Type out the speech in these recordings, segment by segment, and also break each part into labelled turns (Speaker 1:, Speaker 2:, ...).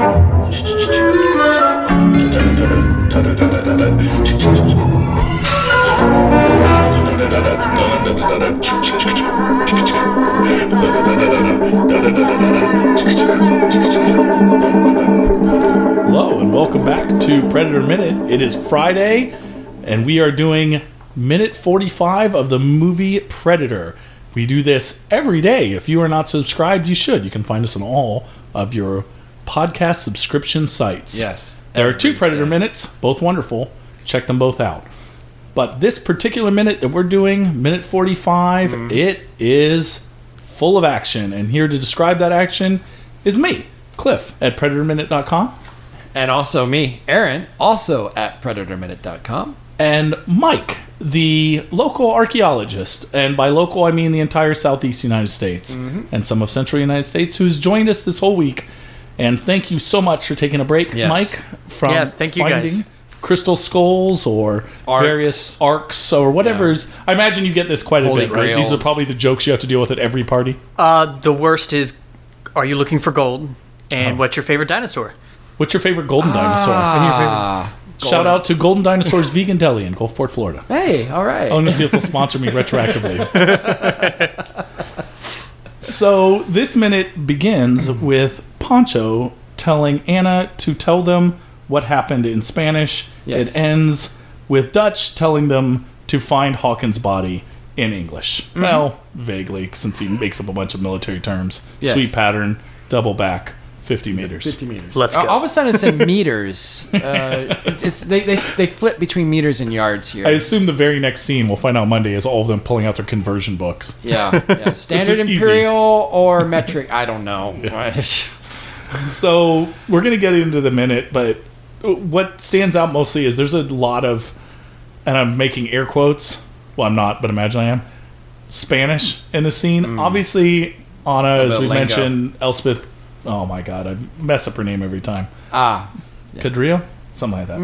Speaker 1: Hello and welcome back to Predator Minute. It is Friday, and we are doing minute 45 of the movie Predator. We do this every day. If you are not subscribed, you should. You can find us on all of your podcast subscription sites.
Speaker 2: Yes.
Speaker 1: There are two Predator
Speaker 2: day.
Speaker 1: minutes, both wonderful. Check them both out. But this particular minute that we're doing, minute 45,
Speaker 2: Mm-hmm.
Speaker 1: it is full of action. And here to describe that action is me, Cliff, at predatorminute.com.
Speaker 2: And also me, Aaron, also at predatorminute.com.
Speaker 1: and Mike, the local archaeologist, and by local I mean the entire southeast United States
Speaker 2: Mm-hmm.
Speaker 1: and some of central United States, who's joined us this whole week. And thank you so much for taking a break,
Speaker 2: Yes.
Speaker 1: Mike, from
Speaker 3: Yeah, thank you,
Speaker 1: finding
Speaker 3: guys.
Speaker 1: crystal skulls or
Speaker 2: Arcs.
Speaker 1: various arcs or whatever's. I imagine you get this quite a
Speaker 2: Holy
Speaker 1: bit, right? These are probably the jokes you have to deal with at every party.
Speaker 3: Uh, the worst is, are you looking for gold? And what's your favorite dinosaur?
Speaker 1: What's your favorite golden dinosaur?
Speaker 2: Ah.
Speaker 1: Shout out to Golden Dinosaurs Vegan Deli in Gulfport, Florida.
Speaker 2: Hey, all right.
Speaker 1: I want to see if they'll sponsor me retroactively. so this minute begins with Poncho telling Anna to tell them what happened in Spanish.
Speaker 2: Yes.
Speaker 1: It ends with Dutch telling them to find Hawkins' body in English.
Speaker 2: Mm-hmm.
Speaker 1: Well, vaguely, since he makes up a bunch of military terms.
Speaker 2: Yes.
Speaker 1: Sweep pattern, double back, 50 meters.
Speaker 2: 50 meters.
Speaker 3: Let's go.
Speaker 2: All of a sudden, it's in meters. Uh, it's, it's they, they they flip between meters and yards here.
Speaker 1: I assume the very next scene we'll find out Monday is all of them pulling out their conversion books.
Speaker 2: yeah, yeah. Standard
Speaker 1: easy.
Speaker 2: imperial or metric? I don't know.
Speaker 1: So we're gonna get into the minute, but what stands out mostly is there's a lot of, and I'm making air quotes. Well, I'm not, but imagine I am. Spanish in the scene. Obviously, Anna, as we
Speaker 2: lingo.
Speaker 1: mentioned, Elspeth. Oh my God, I mess up her name every time.
Speaker 2: ah,
Speaker 1: Cadrillo, something like that.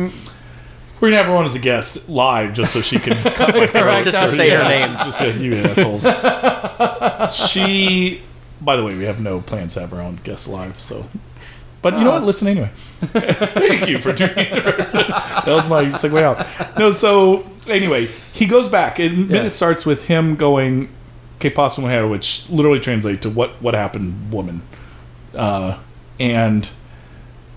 Speaker 1: We're gonna have her on as a guest live, just so she can cut my throat.
Speaker 2: Correct
Speaker 3: Just to
Speaker 2: us.
Speaker 3: say her name.
Speaker 1: Just good, you assholes. she, by the way, we have no plans to have our own guest live, so. But you know what? Listen anyway. Thank you for doing it. that was my segue out. No, so anyway, he goes back. And minute
Speaker 2: Yes.
Speaker 1: starts with him going, "Que pasa mujer," which literally translates to "What what happened, woman." Uh, and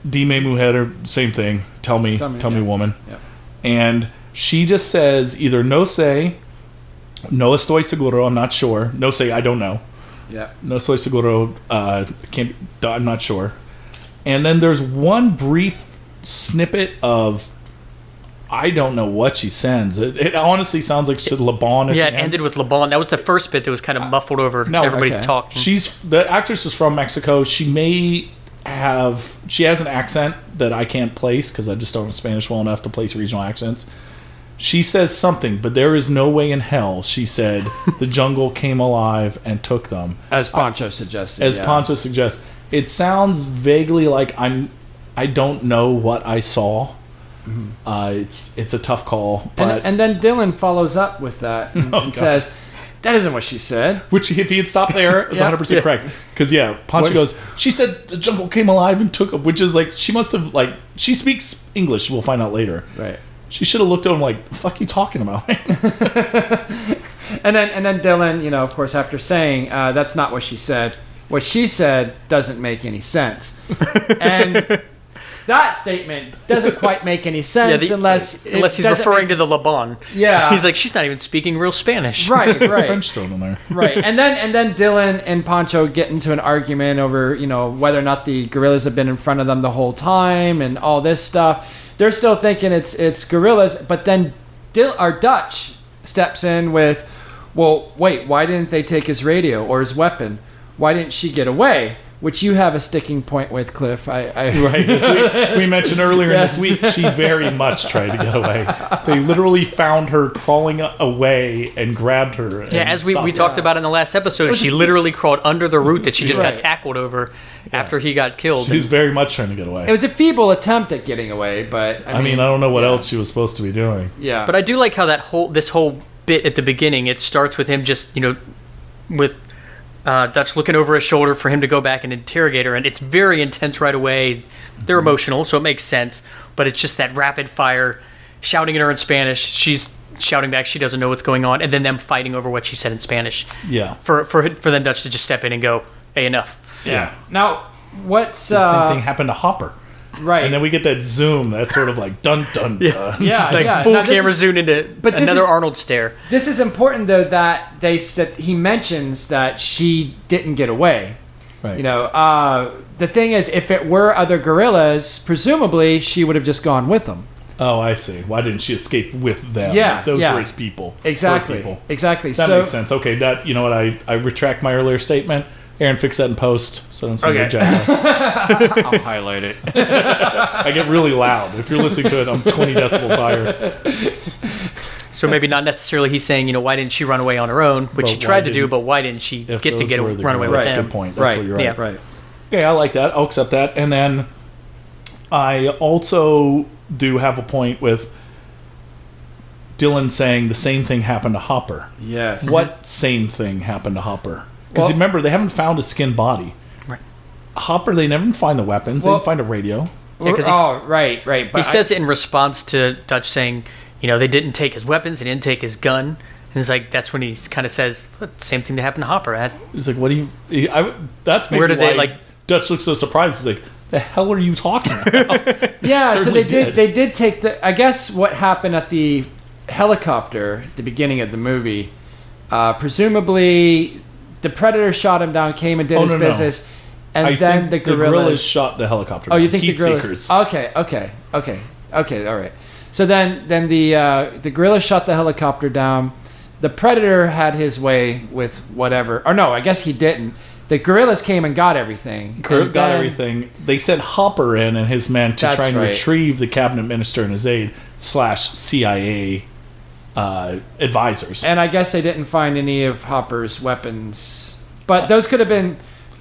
Speaker 1: "Dime mujer," same thing. Tell me, tell
Speaker 2: Tell
Speaker 1: me,
Speaker 2: me,
Speaker 1: woman.
Speaker 2: Yep.
Speaker 1: And she just says either no say, no estoy seguro. I'm not sure. No say, I don't know.
Speaker 2: yeah.
Speaker 1: No estoy seguro. Uh, can't. I'm not sure. And then there's one brief snippet of. I don't know what she sends. It, it honestly sounds like she said Laban.
Speaker 3: Yeah, it
Speaker 1: end.
Speaker 3: ended with LeBon. That was the first bit that was kind of uh, muffled over
Speaker 1: no,
Speaker 3: everybody's
Speaker 2: okay.
Speaker 3: talk.
Speaker 1: She's the actress is from Mexico. She may have she has an accent that I can't place because I just don't know Spanish well enough to place regional accents. She says something, but there is no way in hell. She said the jungle came alive and took them,
Speaker 2: As Poncho suggested.
Speaker 1: as
Speaker 2: yeah.
Speaker 1: Poncho suggests. It sounds vaguely like I'm. I don't know what I saw. Uh, it's it's a tough call, but
Speaker 2: And, and then Dillon follows up with that and,
Speaker 1: Oh,
Speaker 2: and says, "That isn't what she said."
Speaker 1: Which, if he had stopped there, is
Speaker 2: Yeah.
Speaker 1: 100 percent correct. Because yeah, Poncho
Speaker 2: What-
Speaker 1: goes. She said the jungle came alive and took him, which is like she must have like she speaks English. We'll find out later.
Speaker 2: Right.
Speaker 1: She should have looked at him like, "The fuck you talking about?"
Speaker 2: And then and then Dillon, you know, of course, after saying uh, that's not what she said, what she said doesn't make any sense, and that statement doesn't quite make any
Speaker 3: yeah,
Speaker 2: sense
Speaker 3: the-
Speaker 2: unless
Speaker 3: unless he's referring
Speaker 2: make-
Speaker 3: to the LeBon.
Speaker 2: Yeah.
Speaker 3: he's like she's not even speaking real Spanish.
Speaker 2: right, right.
Speaker 1: French thrown in there.
Speaker 2: right and then and then dillon and poncho get into an argument over you know whether or not the guerrillas have been in front of them the whole time and all this stuff they're still thinking it's it's guerrillas but then Dil- our dutch steps in with well wait why didn't they take his radio or his weapon why didn't she get away which you have a sticking point with cliff i, I
Speaker 1: Right. As we, we mentioned earlier
Speaker 2: Yes.
Speaker 1: in this week, she very much tried to get away. They literally found her crawling away and grabbed her.
Speaker 3: Yeah, as we, we
Speaker 1: stopped
Speaker 3: talked about in the last episode, she literally crawled under the root that she just
Speaker 2: Right.
Speaker 3: got tackled over after he got killed.
Speaker 1: She was very much trying to get away.
Speaker 2: it was a feeble attempt at getting away but i,
Speaker 1: I mean, I don't know what
Speaker 2: yeah.
Speaker 1: else she was supposed to be doing.
Speaker 2: yeah
Speaker 3: But I do like how that whole this whole bit at the beginning it starts with him just you know with uh, Dutch looking over his shoulder for him to go back and interrogate her, and it's very intense right away. They're
Speaker 1: Mm-hmm.
Speaker 3: emotional, so it makes sense. But it's just that rapid fire, shouting at her in Spanish. She's shouting back. She doesn't know what's going on, and then them fighting over what she said in Spanish.
Speaker 1: Yeah.
Speaker 3: For for for then Dutch to just step in and go, "Hey, enough."
Speaker 1: Yeah.
Speaker 2: Now, what's
Speaker 1: The
Speaker 2: uh,
Speaker 1: same thing happened to Hopper.
Speaker 2: Right?
Speaker 1: And then we get that zoom that's sort of like dun dun dun.
Speaker 2: Yeah,
Speaker 3: It's like
Speaker 2: yeah.
Speaker 3: full
Speaker 2: Now,
Speaker 3: camera
Speaker 2: is-
Speaker 3: zoomed into
Speaker 2: but
Speaker 3: another
Speaker 2: is-
Speaker 3: Arnold stare.
Speaker 2: This is important though that they that he mentions that she didn't get away.
Speaker 1: Right.
Speaker 2: You know, uh, the thing is, if it were other guerrillas, presumably she would have just gone with them.
Speaker 1: Oh, I see. Why didn't she escape with them?
Speaker 2: Yeah,
Speaker 1: Those
Speaker 2: yeah.
Speaker 1: were his people.
Speaker 2: Exactly.
Speaker 1: people.
Speaker 2: Exactly.
Speaker 1: That
Speaker 2: so
Speaker 1: makes sense. Okay, that you know what I I retract my earlier statement. Aaron, fix that in post. So I don't sound like a
Speaker 2: Okay.
Speaker 1: jackass.
Speaker 4: I'll highlight it.
Speaker 1: I get really loud. If you're listening to it, I'm 20 decibels higher.
Speaker 3: So maybe not necessarily he's saying, you know, why didn't she run away on her own, which
Speaker 1: But
Speaker 3: she tried to do, but why didn't she get to get
Speaker 1: were
Speaker 3: run away
Speaker 1: guerrillas.
Speaker 3: with
Speaker 1: Good
Speaker 3: him?
Speaker 1: Good point. That's
Speaker 2: right,
Speaker 1: what you're right.
Speaker 3: Yeah.
Speaker 2: right.
Speaker 1: Okay, I like that. I'll accept that. And then I also do have a point with Dillon saying the same thing happened to Hopper.
Speaker 2: Yes.
Speaker 1: What same thing happened to Hopper? Because
Speaker 2: Well-
Speaker 1: remember, they haven't found a skin body.
Speaker 3: Right.
Speaker 1: Hopper, they never find the weapons. they didn't find a radio.
Speaker 3: Yeah, 'cause he's-
Speaker 2: oh, right, right. But
Speaker 3: He
Speaker 2: I-
Speaker 3: says it in response to Dutch saying, you know, they didn't take his weapons, they didn't take his gun. And it's like that's when he kind of says, "Look, same thing that happened to Hopper. At
Speaker 1: He's like, "What do you?" he- I, that's maybe
Speaker 3: Where did they, like-
Speaker 1: Dutch looks so surprised. He's like, "The hell are you talking about?"
Speaker 2: Yeah, so they did,
Speaker 1: did.
Speaker 2: They did take the. I guess what happened at the helicopter at the beginning of the movie, uh, presumably, the predator shot him down, came and did
Speaker 1: Oh,
Speaker 2: his
Speaker 1: no, no.
Speaker 2: business, and
Speaker 1: I
Speaker 2: then
Speaker 1: think
Speaker 2: the guerrillas.
Speaker 1: shot the helicopter.
Speaker 2: oh, you think the guerrillas?
Speaker 1: seekers?
Speaker 2: Okay, okay, okay, okay. All right. So then, then the uh, the guerrilla shot the helicopter down. The predator had his way with whatever. Or no, I guess he didn't. The guerrillas came and got everything. And
Speaker 1: got
Speaker 2: then-
Speaker 1: everything. They sent Hopper in and his men to
Speaker 2: That's
Speaker 1: try and
Speaker 2: right.
Speaker 1: retrieve the cabinet minister and his aide slash CIA uh, advisors.
Speaker 2: And I guess they didn't find any of Hopper's weapons. But those could have been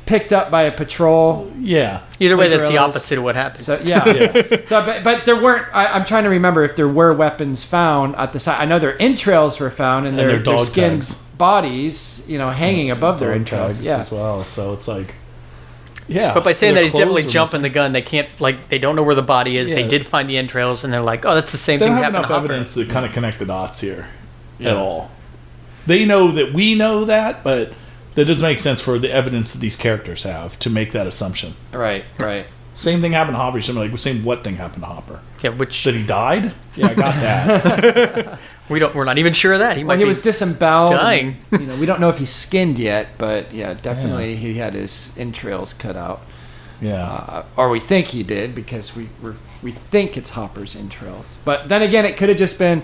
Speaker 2: picked up by a patrol.
Speaker 1: yeah,
Speaker 3: either way, that's the opposite of what happened.
Speaker 2: So yeah.
Speaker 1: yeah.
Speaker 2: So but, but there weren't I, I'm trying to remember if there were weapons found at the site. I know their entrails were found and,
Speaker 1: And
Speaker 2: their,
Speaker 1: their
Speaker 2: their
Speaker 1: dog
Speaker 2: skinned
Speaker 1: tags.
Speaker 2: bodies, you know, hanging above their entrails. Yeah.
Speaker 1: as well. So it's like, yeah.
Speaker 3: but by saying that he's definitely jumping the gun, they can't like they don't know where the body is. They did find the entrails, and they're like, "Oh, that's the same thing."
Speaker 1: they
Speaker 3: thing
Speaker 1: don't have enough
Speaker 3: to
Speaker 1: evidence to kind of connect the dots here
Speaker 2: Yeah.
Speaker 1: at all. They know that we know that, but that doesn't make sense for the evidence that these characters have to make that assumption.
Speaker 2: Right, right.
Speaker 1: Same thing happened to Hopper. You're like, same what thing happened to Hopper?
Speaker 3: Yeah, which
Speaker 1: That he died? Yeah, I got that.
Speaker 3: we don't. We're not even sure of that. He
Speaker 2: Well,
Speaker 3: might
Speaker 2: he
Speaker 3: be.
Speaker 2: was disemboweled. and,
Speaker 3: dying.
Speaker 2: you know, we don't know if he's skinned yet, but yeah, definitely he had his entrails cut out.
Speaker 1: yeah.
Speaker 2: uh, or we think he did because we we we think it's Hopper's entrails. But then again, it could have just been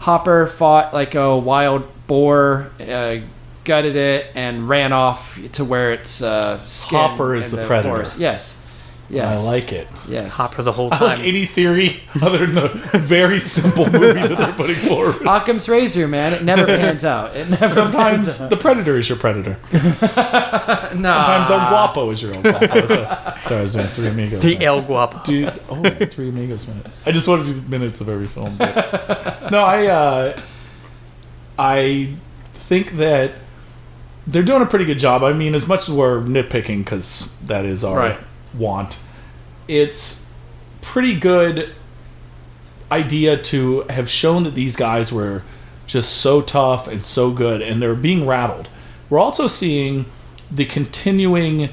Speaker 2: Hopper fought like a wild boar, uh, gutted it, and ran off to where it's uh, skin
Speaker 1: Hopper is
Speaker 2: in
Speaker 1: the predator.
Speaker 2: forest. Yes, yes,
Speaker 1: I like it.
Speaker 2: yes.
Speaker 3: Hopper the whole
Speaker 1: I like
Speaker 3: time.
Speaker 1: any theory other than the very simple movie that they're putting forward.
Speaker 2: Occam's razor, man. It never pans out. It never
Speaker 1: Sometimes
Speaker 2: pans out.
Speaker 1: the predator is your predator.
Speaker 2: Nah.
Speaker 1: Sometimes El Guapo is your El Guapo. It's a- sorry, I was doing Three Amigos.
Speaker 3: the
Speaker 1: now.
Speaker 3: El Guapo.
Speaker 1: Dude, oh, Three Amigos minute. I just wanted to do minutes of every film. But. No, I, uh, I think that they're doing a pretty good job. I mean, as much as we're nitpicking, because that is our
Speaker 2: Right.
Speaker 1: Want, it's pretty good idea to have shown that these guys were just so tough and so good, and they're being rattled. We're also seeing the continuing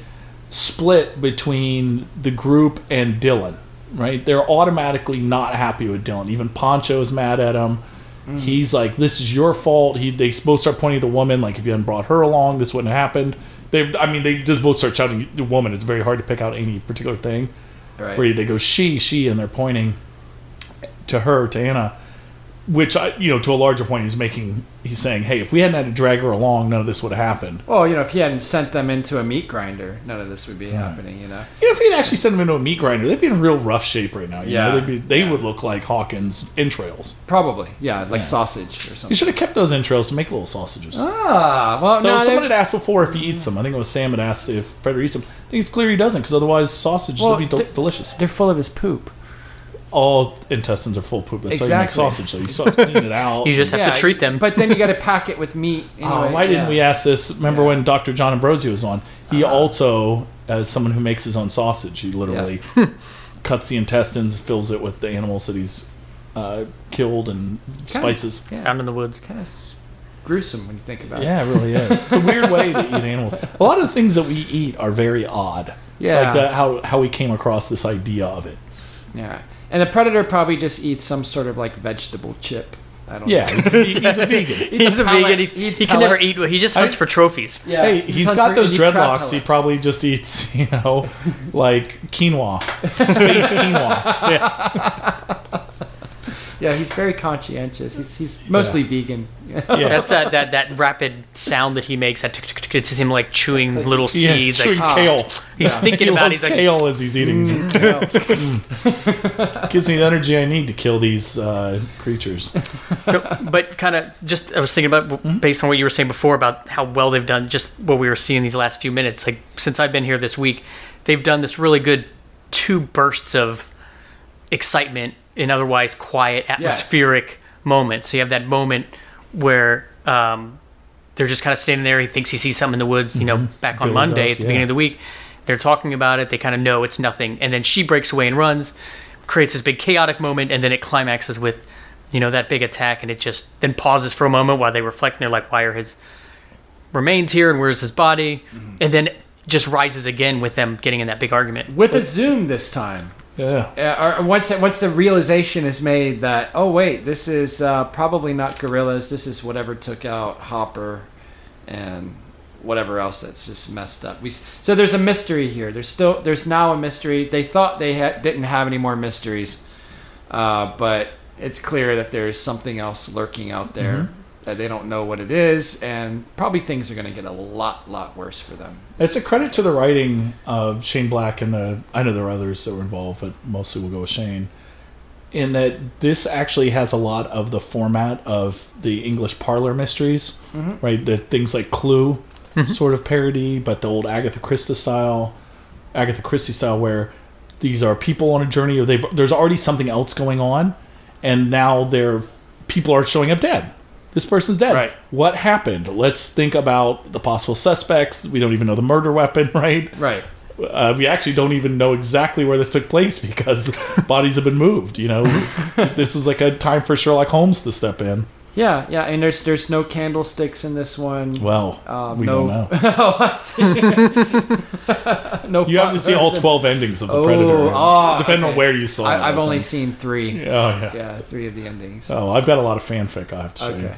Speaker 1: split between the group and Dillon. Right? They're automatically not happy with Dillon. Even Poncho's mad at him. Mm. He's like, "This is your fault." He they both start pointing at the woman, like, "If you hadn't brought her along, this wouldn't have happened." They, I mean, they just both start shouting the woman. It's very hard to pick out any particular thing
Speaker 2: Right.
Speaker 1: where they go she she and they're pointing to her to Anna which I, you know to a larger point he's making he's saying hey if we hadn't had to drag her along none of this would have happened
Speaker 2: Well, you know, if he hadn't sent them into a meat grinder, none of this would be happening. You know.
Speaker 1: you know if he'd actually sent them into a meat grinder they'd be in real rough shape right now you
Speaker 2: Yeah.
Speaker 1: know? they'd be, they would look like Hawkins entrails
Speaker 2: Probably, yeah, like sausage or something.
Speaker 1: you
Speaker 2: something.
Speaker 1: should have kept those entrails to make little sausages
Speaker 2: Ah, well,
Speaker 1: so
Speaker 2: no, they-
Speaker 1: someone had asked before if he eats them I think it was Sam had asked if Predator eats them I think it's clear he doesn't because otherwise sausage
Speaker 2: Well,
Speaker 1: would be del-
Speaker 2: th-
Speaker 1: delicious
Speaker 2: they're full of his poop.
Speaker 1: All intestines are full of poop. That's how you make
Speaker 2: Exactly.
Speaker 1: sausage. So you still have to clean it out.
Speaker 3: You just have to treat them.
Speaker 2: But then you got to pack it with meat.
Speaker 1: Oh,
Speaker 2: anyway,
Speaker 1: why didn't
Speaker 2: yeah.
Speaker 1: we ask this? Remember
Speaker 2: Yeah.
Speaker 1: when Dr. John Ambrosio was on? He
Speaker 2: Uh-huh.
Speaker 1: also, as someone who makes his own sausage, he literally cuts the intestines, fills it with the animals that he's uh, killed, and spices.
Speaker 2: Yeah.
Speaker 3: Out in the woods.
Speaker 2: Kind of gruesome when you think about it.
Speaker 1: Yeah, it really is. It's a weird way to eat animals. A lot of the things that we eat are very odd.
Speaker 2: Yeah.
Speaker 1: Like that, how, how we came across this idea of it.
Speaker 2: Yeah. And the predator probably just eats some sort of like vegetable chip. I don't
Speaker 1: Yeah,
Speaker 2: know.
Speaker 1: he's a, he's a vegan.
Speaker 3: He's a
Speaker 2: pellet-
Speaker 3: vegan. He,
Speaker 2: he
Speaker 3: he can never
Speaker 2: pellets.
Speaker 3: eat. He just hunts for trophies.
Speaker 2: Yeah.
Speaker 1: Hey,
Speaker 2: he
Speaker 1: he's
Speaker 2: hunts
Speaker 1: got
Speaker 2: for-
Speaker 1: those
Speaker 2: he
Speaker 1: dreadlocks. He probably just eats, you know, like quinoa, space quinoa.
Speaker 2: Yeah, he's very conscientious. He's he's mostly vegan.
Speaker 1: Yeah,
Speaker 3: That's that, that that rapid sound that he makes. That tick, tick, tick, it's him like chewing little
Speaker 1: yeah,
Speaker 3: seeds.
Speaker 1: chewing
Speaker 3: Like,
Speaker 1: kale.
Speaker 3: he's thinking
Speaker 1: he
Speaker 3: about.
Speaker 1: loves
Speaker 3: He's like,
Speaker 1: kale as he's eating. Mm.
Speaker 2: Yeah.
Speaker 1: Gives me the energy I need to kill these uh, creatures.
Speaker 3: but kind of just I was thinking about hmm? based on what you were saying before about how well they've done just what we were seeing these last few minutes like since I've been here this week they've done this really good two bursts of excitement in otherwise quiet atmospheric moments so you have that moment where um, they're just kind of standing there he thinks he sees something in the woods you know back on
Speaker 1: Billy
Speaker 3: Monday
Speaker 1: does,
Speaker 3: at the
Speaker 1: yeah.
Speaker 3: beginning of the week. They're talking about it they kind of know it's nothing and then she breaks away and runs creates this big chaotic moment and then it climaxes with you know that big attack and it just then pauses for a moment while they reflect and they're like why are his remains here and where's his body? And then just rises again with them getting in that big argument.
Speaker 2: With a zoom this time.
Speaker 1: Yeah.
Speaker 2: Uh, or once once the realization is made that oh wait this is uh, probably not guerrillas this is whatever took out Hopper and whatever else that's just messed up. We so there's a mystery here. There's still there's now a mystery. They thought they ha- didn't have any more mysteries uh, but it's clear that there's something else lurking out there that they don't know what it is and probably things are going to get a lot lot worse for them
Speaker 1: It's a credit to the writing of Shane Black and the. I know there are others that were involved, but mostly we'll go with Shane. In that this actually has a lot of the format of the English parlor mysteries, mm-hmm. right? The things like Clue, mm-hmm. sort of parody, but the old Agatha Christie style, Agatha Christie style, where these are people on a journey, or they've there's already something else going on, and now they're people are showing up dead. This person's dead.
Speaker 2: Right.
Speaker 1: What happened? Let's think about the possible suspects. We don't even know the murder weapon, right?
Speaker 2: right
Speaker 1: Uh, we actually don't even know exactly where this took place because bodies have been moved. You know, this is like a time for Sherlock Holmes to step in.
Speaker 2: Yeah yeah and there's there's no candlesticks in this one
Speaker 1: Well,
Speaker 2: Um,
Speaker 1: we
Speaker 2: no,
Speaker 1: don't know.
Speaker 2: oh, I see. no,
Speaker 1: You have to see all twelve endings of the
Speaker 2: Oh,
Speaker 1: Predator,
Speaker 2: oh,
Speaker 1: depending on where you saw it.
Speaker 2: I, I've only seen three.
Speaker 1: Oh yeah.
Speaker 2: Yeah, three of the endings.
Speaker 1: Oh, I've got a lot of fanfic I have to show you.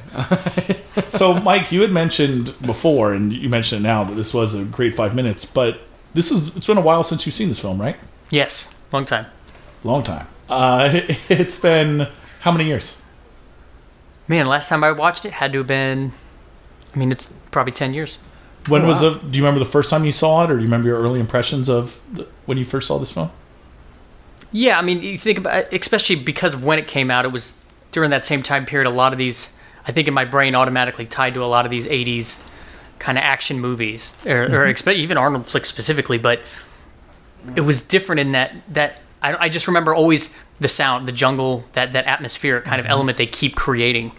Speaker 2: okay.
Speaker 1: so mike you had mentioned before and you mentioned it now that this was a great five minutes but this is it's been a while since you've seen this film right
Speaker 3: yes long time
Speaker 1: long time uh it's been how many years
Speaker 3: man last time I watched it had to have been I mean it's probably 10 years
Speaker 1: when
Speaker 2: Oh,
Speaker 1: was
Speaker 2: wow.
Speaker 1: the do you remember the first time you saw it or do you remember your early impressions of the, when you first saw this film
Speaker 3: Yeah, I mean, you think about, especially because of when it came out, it was during that same time period. A lot of these, I think, in my brain, automatically tied to a lot of these '80s kind of action movies, or, or mm-hmm. expe- even Arnold flicks specifically. But it was different in that that I, I just remember always the sound, the jungle, that that atmospheric kind of mm-hmm. element they keep creating.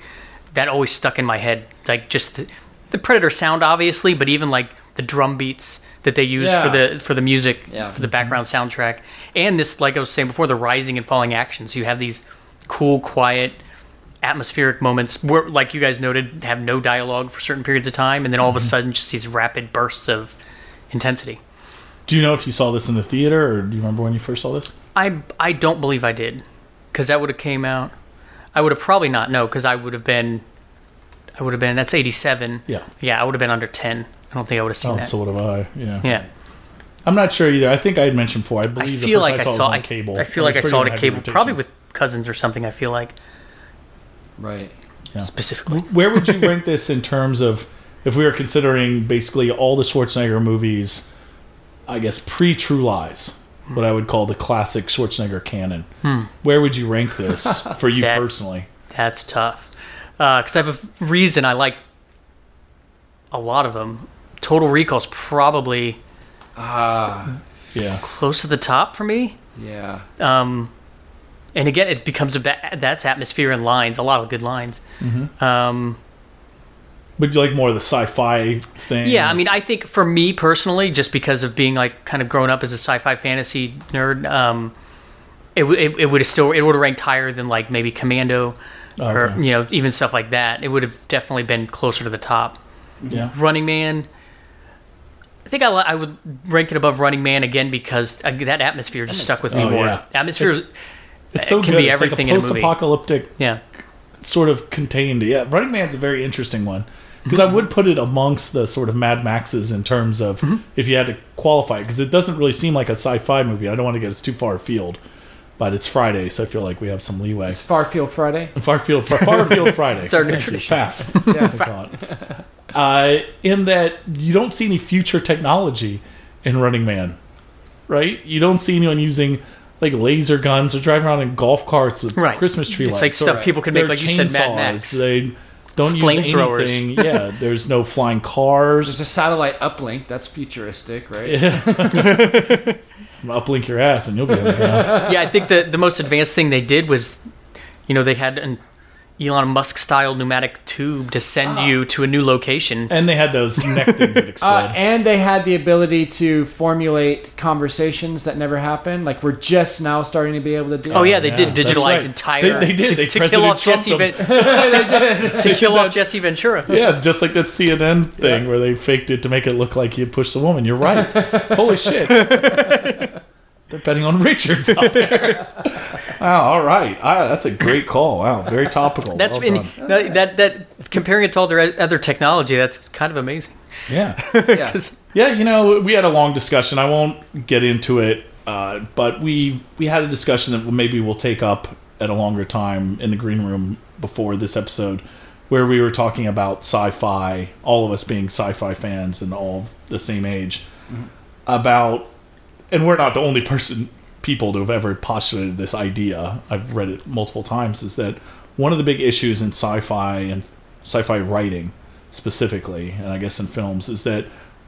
Speaker 3: That always stuck in my head, like just the, the Predator sound, obviously, but even like the drum beats that they use for the for the music,
Speaker 2: Yeah.
Speaker 3: for the background mm-hmm. soundtrack, and this, like I was saying before, the rising and falling actions. You have these cool, quiet, atmospheric moments where, like you guys noted, have no dialogue for certain periods of time, and then all of a mm-hmm. sudden, just these rapid bursts of intensity.
Speaker 1: do you know if you saw this in the theater or do you remember when you first saw this
Speaker 3: I I don't believe I did, because that would have came out. I would have probably not no, because I would have been. I would have been. That's eighty seven.
Speaker 1: yeah
Speaker 3: Yeah, I would have been under ten. I don't think I would have seen
Speaker 1: oh
Speaker 3: that.
Speaker 1: so what have i yeah
Speaker 3: yeah.
Speaker 1: i'm not sure either i think i had mentioned before i believe
Speaker 3: I
Speaker 1: believe
Speaker 3: feel
Speaker 1: the
Speaker 3: like
Speaker 1: first
Speaker 3: I
Speaker 1: I
Speaker 3: saw.
Speaker 1: saw, it
Speaker 3: I,
Speaker 1: on cable
Speaker 3: I feel like I saw it
Speaker 1: pretty
Speaker 3: at cable,
Speaker 1: heavy
Speaker 3: probably with cousins or something. I feel like
Speaker 2: Right.
Speaker 1: Yeah.
Speaker 3: specifically.
Speaker 1: Where would you rank this in terms of if we were considering basically all the Schwarzenegger movies, I guess pre True Lies, what I would call the classic Schwarzenegger canon? Where would you rank this for you
Speaker 3: That's-
Speaker 1: personally?
Speaker 3: That's tough. Because I have a reason I like a lot of them. Total Recall's probably
Speaker 2: Ah,
Speaker 1: Yeah.
Speaker 3: close to the top for me.
Speaker 2: yeah.
Speaker 3: Um, and again, it becomes a ba- that's atmosphere and lines. A lot of good lines.
Speaker 1: Mm-hmm.
Speaker 3: Um,
Speaker 1: But you like more of the sci-fi thing.
Speaker 3: yeah, I mean, I think for me personally, just because of being like kind of grown up as a sci-fi fantasy nerd, um, it it, it would have still it would have ranked higher than like maybe Commando, or
Speaker 1: Okay.
Speaker 3: you know even stuff like that. It would have definitely been closer to the top.
Speaker 1: yeah.
Speaker 3: Running Man. I think I, I would rank it above Running Man again because uh, that atmosphere just stuck with me
Speaker 1: oh,
Speaker 3: more.
Speaker 1: yeah.
Speaker 3: Atmosphere,
Speaker 1: It's so
Speaker 3: it can
Speaker 1: good.
Speaker 3: be
Speaker 1: it's
Speaker 3: everything
Speaker 1: like
Speaker 3: in
Speaker 1: a
Speaker 3: a movie.
Speaker 1: post-apocalyptic
Speaker 3: yeah,
Speaker 1: sort of contained. Yeah, Running Man's a very interesting one because I would put it amongst the sort of Mad Maxes in terms of
Speaker 3: Mm-hmm.
Speaker 1: if you had to qualify because it doesn't really seem like a sci-fi movie. I don't want to get us too far afield, but it's Friday, so I feel like we have some leeway.
Speaker 2: It's Farfield Friday.
Speaker 1: Far field, far, far field Friday.
Speaker 3: It's our new
Speaker 1: Thank
Speaker 3: tradition.
Speaker 1: FAF.
Speaker 2: Yeah.
Speaker 1: they call it. Uh, in that you don't see any future technology in Running Man, right? You don't see anyone using like laser guns or driving around in golf carts with
Speaker 3: right.
Speaker 1: Christmas tree
Speaker 3: It's
Speaker 1: lights.
Speaker 3: like stuff
Speaker 1: or
Speaker 3: people can make,
Speaker 1: they're
Speaker 3: like you said, Mad
Speaker 1: chainsaws.
Speaker 3: Max.
Speaker 1: They don't use
Speaker 3: Flamethrowers.
Speaker 1: anything. Yeah, there's no flying cars.
Speaker 2: There's a satellite uplink. That's futuristic, right?
Speaker 1: Uplink your ass and you'll be able to.
Speaker 3: yeah, I think the the most advanced thing they did was, you know, they had an Elon Musk style pneumatic tube to send you to a new location.
Speaker 1: And they had those neck things that explode.
Speaker 2: Uh, and they had the ability to formulate conversations that never happened. Like we're just now starting to be able to do.
Speaker 3: Oh
Speaker 2: that.
Speaker 3: yeah, they
Speaker 1: yeah,
Speaker 3: did digitalize
Speaker 1: right.
Speaker 3: entire.
Speaker 1: They- they did.
Speaker 3: to,
Speaker 1: They
Speaker 3: to
Speaker 1: President
Speaker 3: kill off
Speaker 1: Trumped
Speaker 3: Jesse. Ven- to kill off Jesse Ventura.
Speaker 1: Yeah, just like that CNN thing where they faked it to make it look like you pushed the woman. You're right. Holy shit. They're betting on Richards out there. Wow, all right. Ah, that's a great call. Wow, very topical.
Speaker 3: That's
Speaker 1: well
Speaker 3: been that, that that comparing it to all their other technology. That's kind of amazing.
Speaker 1: Yeah.
Speaker 2: Yeah.
Speaker 3: 'Cause-
Speaker 1: Yeah, you know, we had a long discussion. I won't get into it, uh, but we we had a discussion that maybe we'll take up at a longer time in the green room before this episode, where we were talking about sci-fi, all of us being sci-fi fans and all the same age, about, and we're not the only person people to have ever postulated this idea. I've read it multiple times. Is that one of the big issues in sci-fi and sci-fi writing specifically, and I guess in films, is that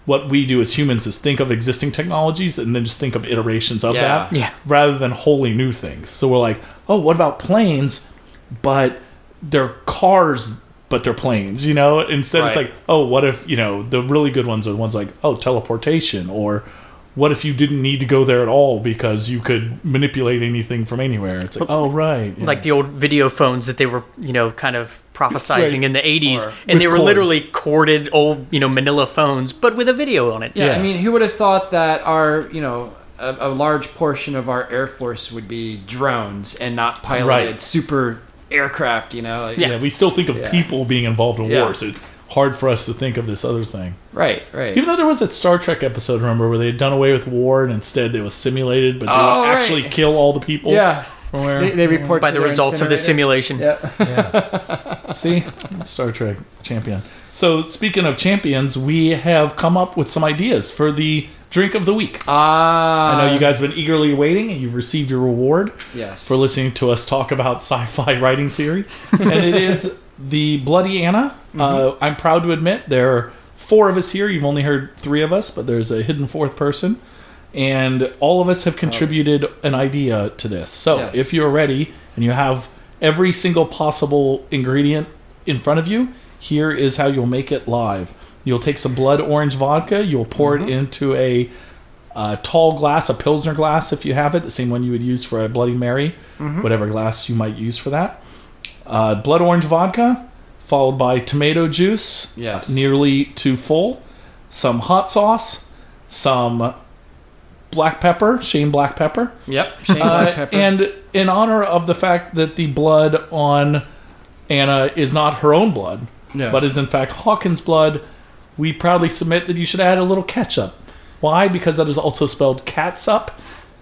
Speaker 1: what we do as humans is think of existing technologies and then just think of iterations of
Speaker 2: Yeah.
Speaker 1: that
Speaker 3: Yeah.
Speaker 1: rather than wholly new things. So we're like, oh, what about planes? But they're cars, but they're planes, you know? Instead, it's like, oh, what if, you know, the really good ones are the ones like, oh, teleportation, or what if you didn't need to go there at all because you could manipulate anything from anywhere? It's like, oh, right. yeah.
Speaker 3: Like the old video phones that they were, you know, kind of prophesizing
Speaker 1: Right.
Speaker 3: in the 80s.
Speaker 2: Or
Speaker 3: and they were
Speaker 1: cords.
Speaker 3: literally corded old, you know, manila phones, but with a video on it.
Speaker 2: Yeah,
Speaker 1: Yeah.
Speaker 2: I mean, who would have thought that our, you know, a, a large portion of our air force would be drones and not piloted
Speaker 1: Right.
Speaker 2: super aircraft? You know, like,
Speaker 1: yeah. we still think of
Speaker 2: Yeah.
Speaker 1: people being involved in
Speaker 2: Yeah.
Speaker 1: wars. It's hard for us to think of this other thing.
Speaker 2: right, right.
Speaker 1: Even though there was that Star Trek episode, remember, where they had done away with war and instead it was simulated, but they
Speaker 2: Oh,
Speaker 1: would
Speaker 2: right.
Speaker 1: actually kill all the people.
Speaker 2: yeah,
Speaker 1: From where?
Speaker 2: they, they report
Speaker 3: By
Speaker 2: to
Speaker 3: the results of the
Speaker 2: incinerator.
Speaker 3: simulation.
Speaker 2: Yeah,
Speaker 1: See? Star Trek champion. So, speaking of champions, we have come up with some ideas for the drink of the week.
Speaker 2: ah,
Speaker 1: I know you guys have been eagerly waiting and you've received your reward
Speaker 2: yes
Speaker 1: for listening to us talk about sci fi writing theory. and it is the Bloody Anna. Uh, I'm proud to admit there are four of us here. You've only heard three of us, but there's a hidden fourth person. And all of us have contributed an idea to this. So
Speaker 2: Yes.
Speaker 1: if you're ready and you have every single possible ingredient in front of you, here is how you'll make it live. You'll take some blood orange vodka, you'll pour it into a uh, tall glass, a Pilsner glass if you have it, the same one you would use for a Bloody Mary, whatever glass you might use for that. Uh, blood orange vodka, followed by tomato juice,
Speaker 2: Yes.
Speaker 1: nearly to full, some hot sauce, some black pepper, Shane black pepper,
Speaker 2: Yep, Shane
Speaker 1: uh,
Speaker 2: black pepper.
Speaker 1: and in honor of the fact that the blood on Anna is not her own blood,
Speaker 2: Yes.
Speaker 1: but is in fact Hawkins' blood, we proudly submit that you should add a little ketchup. Why? Because that is also spelled catsup,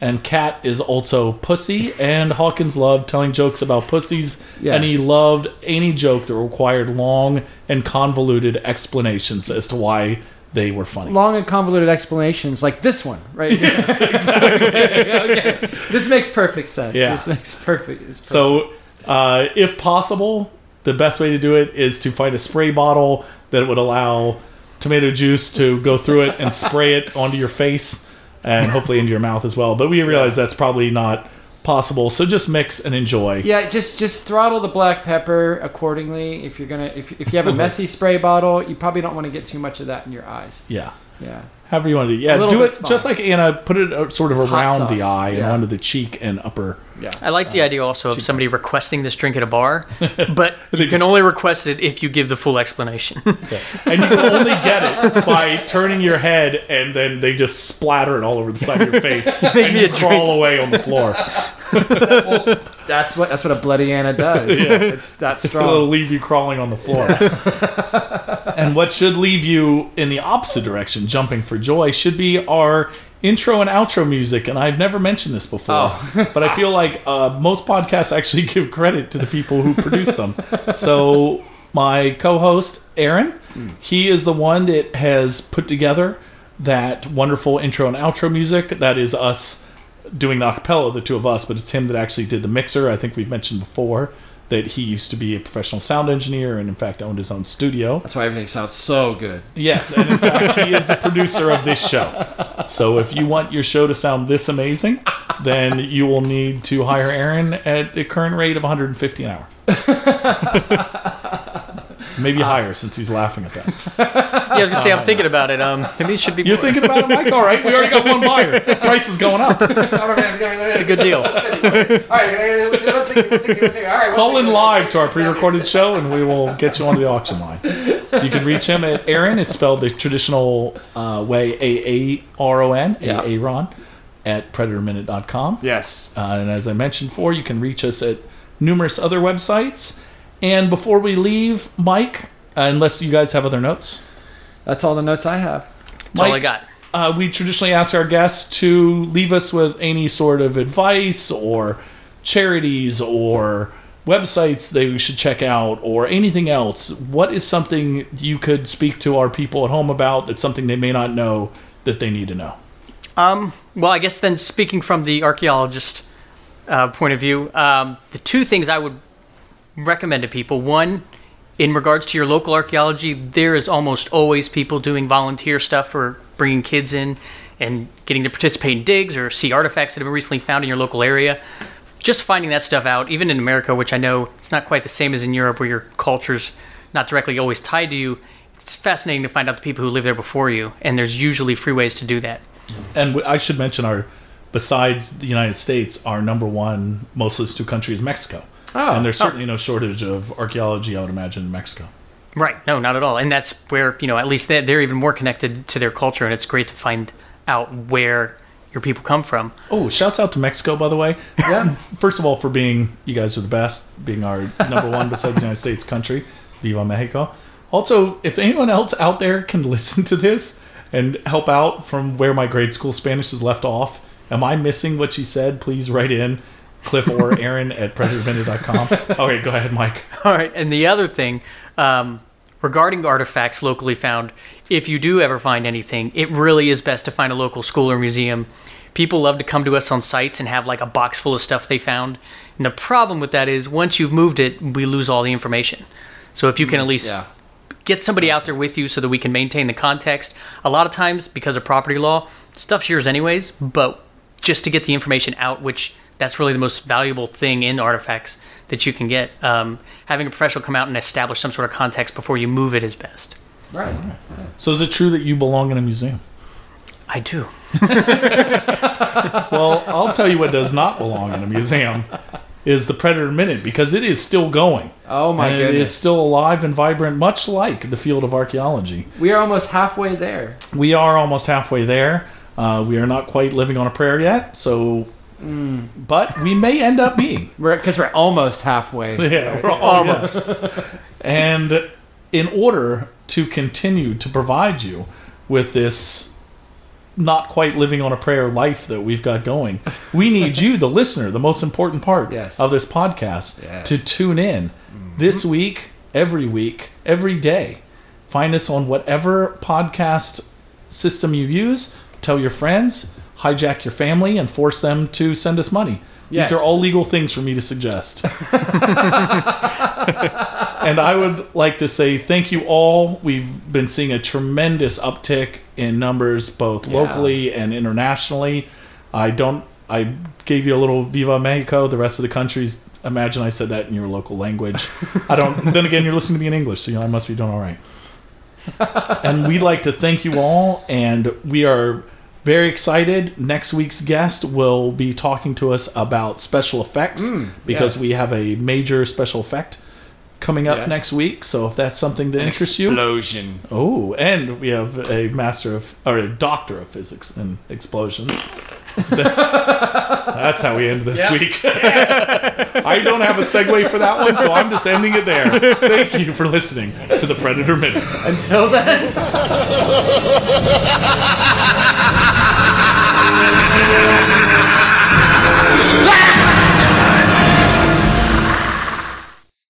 Speaker 1: and cat is also pussy, and Hawkins loved telling jokes about pussies, and he loved any joke that required long and convoluted explanations as to why they were funny.
Speaker 2: long and convoluted explanations like this one, right? Yes, exactly. okay. This makes perfect sense.
Speaker 1: Yeah.
Speaker 2: This makes perfect. Perfect.
Speaker 1: So, uh, if possible, the best way to do it is to find a spray bottle that would allow tomato juice to go through it and spray it onto your face and hopefully into your mouth as well. But we realize that's probably not possible. So just mix and enjoy.
Speaker 2: Yeah, just just throttle the black pepper accordingly. If you're gonna, if, if you have a messy spray bottle, you probably don't want to get too much of that in your eyes.
Speaker 1: Yeah.
Speaker 2: Yeah.
Speaker 1: However you want to do. Yeah, do it just like Anna. Put it uh, sort of
Speaker 2: It's
Speaker 1: around the eye and
Speaker 2: Yeah.
Speaker 1: onto the cheek and upper.
Speaker 2: Yeah.
Speaker 3: I like the idea also of somebody requesting this drink at a bar, but you can only request it if you give the full explanation.
Speaker 1: And you can only get it by turning your head and then they just splatter it all over the side of your face. and
Speaker 3: me
Speaker 1: you
Speaker 3: a
Speaker 1: crawl away on the floor.
Speaker 2: That's what that's what a bloody Anna does. It's, it's that strong.
Speaker 1: It'll leave you crawling on the floor. and what should leave you in the opposite direction, jumping for joy, should be our intro and outro music. And I've never mentioned this before,
Speaker 2: Oh.
Speaker 1: but I feel like uh, most podcasts actually give credit to the people who produce them. So my co-host Aaron, he is the one that has put together that wonderful intro and outro music. That is us doing the acapella, the two of us, but it's him that actually did the mixer. I think we've mentioned before that he used to be a professional sound engineer and in fact owned his own studio.
Speaker 2: That's why everything sounds so good.
Speaker 1: Yes, and in fact he is the producer of this show. So if you want your show to sound this amazing, then you will need to hire Aaron at the current rate of 150 an hour. Maybe higher since he's laughing at that.
Speaker 3: yeah, I was gonna say I'm thinking about it. Um, maybe it should be.
Speaker 1: You're
Speaker 3: more.
Speaker 1: thinking about it, Mike? All right, we already got one buyer. Price is going up.
Speaker 3: it's a good deal. All right.
Speaker 1: Call in live to our pre-recorded show, and we will get you onto the auction line. You can reach him at Aaron. It's spelled the traditional uh, way: A A R O N,
Speaker 2: Yeah.
Speaker 1: A A Ron, at PredatorMinute.com.
Speaker 2: Yes.
Speaker 1: Uh, and as I mentioned before, you can reach us at numerous other websites. And before we leave, Mike, uh, unless you guys have other notes,
Speaker 2: That's all the notes I have.
Speaker 3: That's all I got.
Speaker 1: uh, we traditionally ask our guests to leave us with any sort of advice or charities or websites they should check out or anything else. What is something you could speak to our people at home about that's something they may not know that they need to know?
Speaker 3: Um, well, I guess then speaking from the archaeologist uh, point of view, um, the two things I would recommend to people one, in regards to your local archaeology, there is almost always people doing volunteer stuff for bringing kids in and getting to participate in digs or see artifacts that have been recently found in your local area. Just finding that stuff out, even in America, which I know it's not quite the same as in Europe, where your culture's not directly always tied to you. It's fascinating to find out the people who live there before you, and there's usually free ways to do that.
Speaker 1: And i should mention our, besides the United States, our number one most listed country is Mexico.
Speaker 2: Oh.
Speaker 1: and there's oh. certainly no shortage of archaeology, I would imagine, in Mexico.
Speaker 3: Right. No, not at all. And that's where, you know, at least they're, they're even more connected to their culture, and it's great to find out where your people come from.
Speaker 1: Oh, shouts out to Mexico, by the way.
Speaker 2: Yeah.
Speaker 1: First of all, for being, you guys are the best, being our number one besides the United States country. Viva Mexico. Also, if anyone else out there can listen to this and help out from where my grade school Spanish is left off, am I missing what she said? Please write in Cliff or Aaron at predatorminute.com. Okay, go ahead, Mike.
Speaker 3: All right. And the other thing, um, regarding artifacts locally found, if you do ever find anything, it really is best to find a local school or museum. People love to come to us on sites and have like a box full of stuff they found. And the problem with that is once you've moved it, we lose all the information. So if you can at least
Speaker 2: Yeah.
Speaker 3: get somebody out there with you so that we can maintain the context. A lot of times, because of property law, stuff's yours anyways, but just to get the information out, which that's really the most valuable thing in artifacts that you can get, um, having a professional come out and establish some sort of context before you move it is best.
Speaker 2: Right.
Speaker 1: So, is it true that you belong in a museum?
Speaker 3: I do.
Speaker 1: Well, I'll tell you what does not belong in a museum is the Predator Minute because it is still going.
Speaker 2: Oh my
Speaker 1: and It is still alive and vibrant, much like the field of archaeology.
Speaker 2: We are almost halfway there.
Speaker 1: We are almost halfway there. Uh, we are not quite living on a prayer yet, so. But we may end up being.
Speaker 2: We're because we're almost halfway.
Speaker 1: Yeah, we're almost. and in order to continue to provide you with this not quite living on a prayer life that we've got going, we need you, the listener, the most important part
Speaker 2: Yes.
Speaker 1: of this podcast,
Speaker 2: Yes.
Speaker 1: to tune in this week, every week, every day. Find us on whatever podcast system you use. Tell your friends, hijack your family, and force them to send us money.
Speaker 2: Yes.
Speaker 1: These are all legal things for me to suggest. and I would like to say thank you all. We've been seeing a tremendous uptick in numbers both
Speaker 2: Yeah.
Speaker 1: locally and internationally. I don't I gave you a little Viva Mexico. The rest of the countries, imagine I said that in your local language. I don't. then again, you're listening to me in English, so you know, I must be doing all right. and we'd like to thank you all, and we are very excited. Next week's guest will be talking to us about special effects hmm, because
Speaker 2: yes.
Speaker 1: we have a major special effect coming up
Speaker 2: Yes.
Speaker 1: next week. So if that's something that
Speaker 4: An
Speaker 1: interests you,
Speaker 4: explosion.
Speaker 1: Oh, and we have a master of or a doctor of physics and explosions. That's how we end this
Speaker 2: Yep.
Speaker 1: week. I don't have a segue for that one, so I'm just ending it there. Thank you for listening to the Predator Minute.
Speaker 2: Until then.
Speaker 5: Thank you.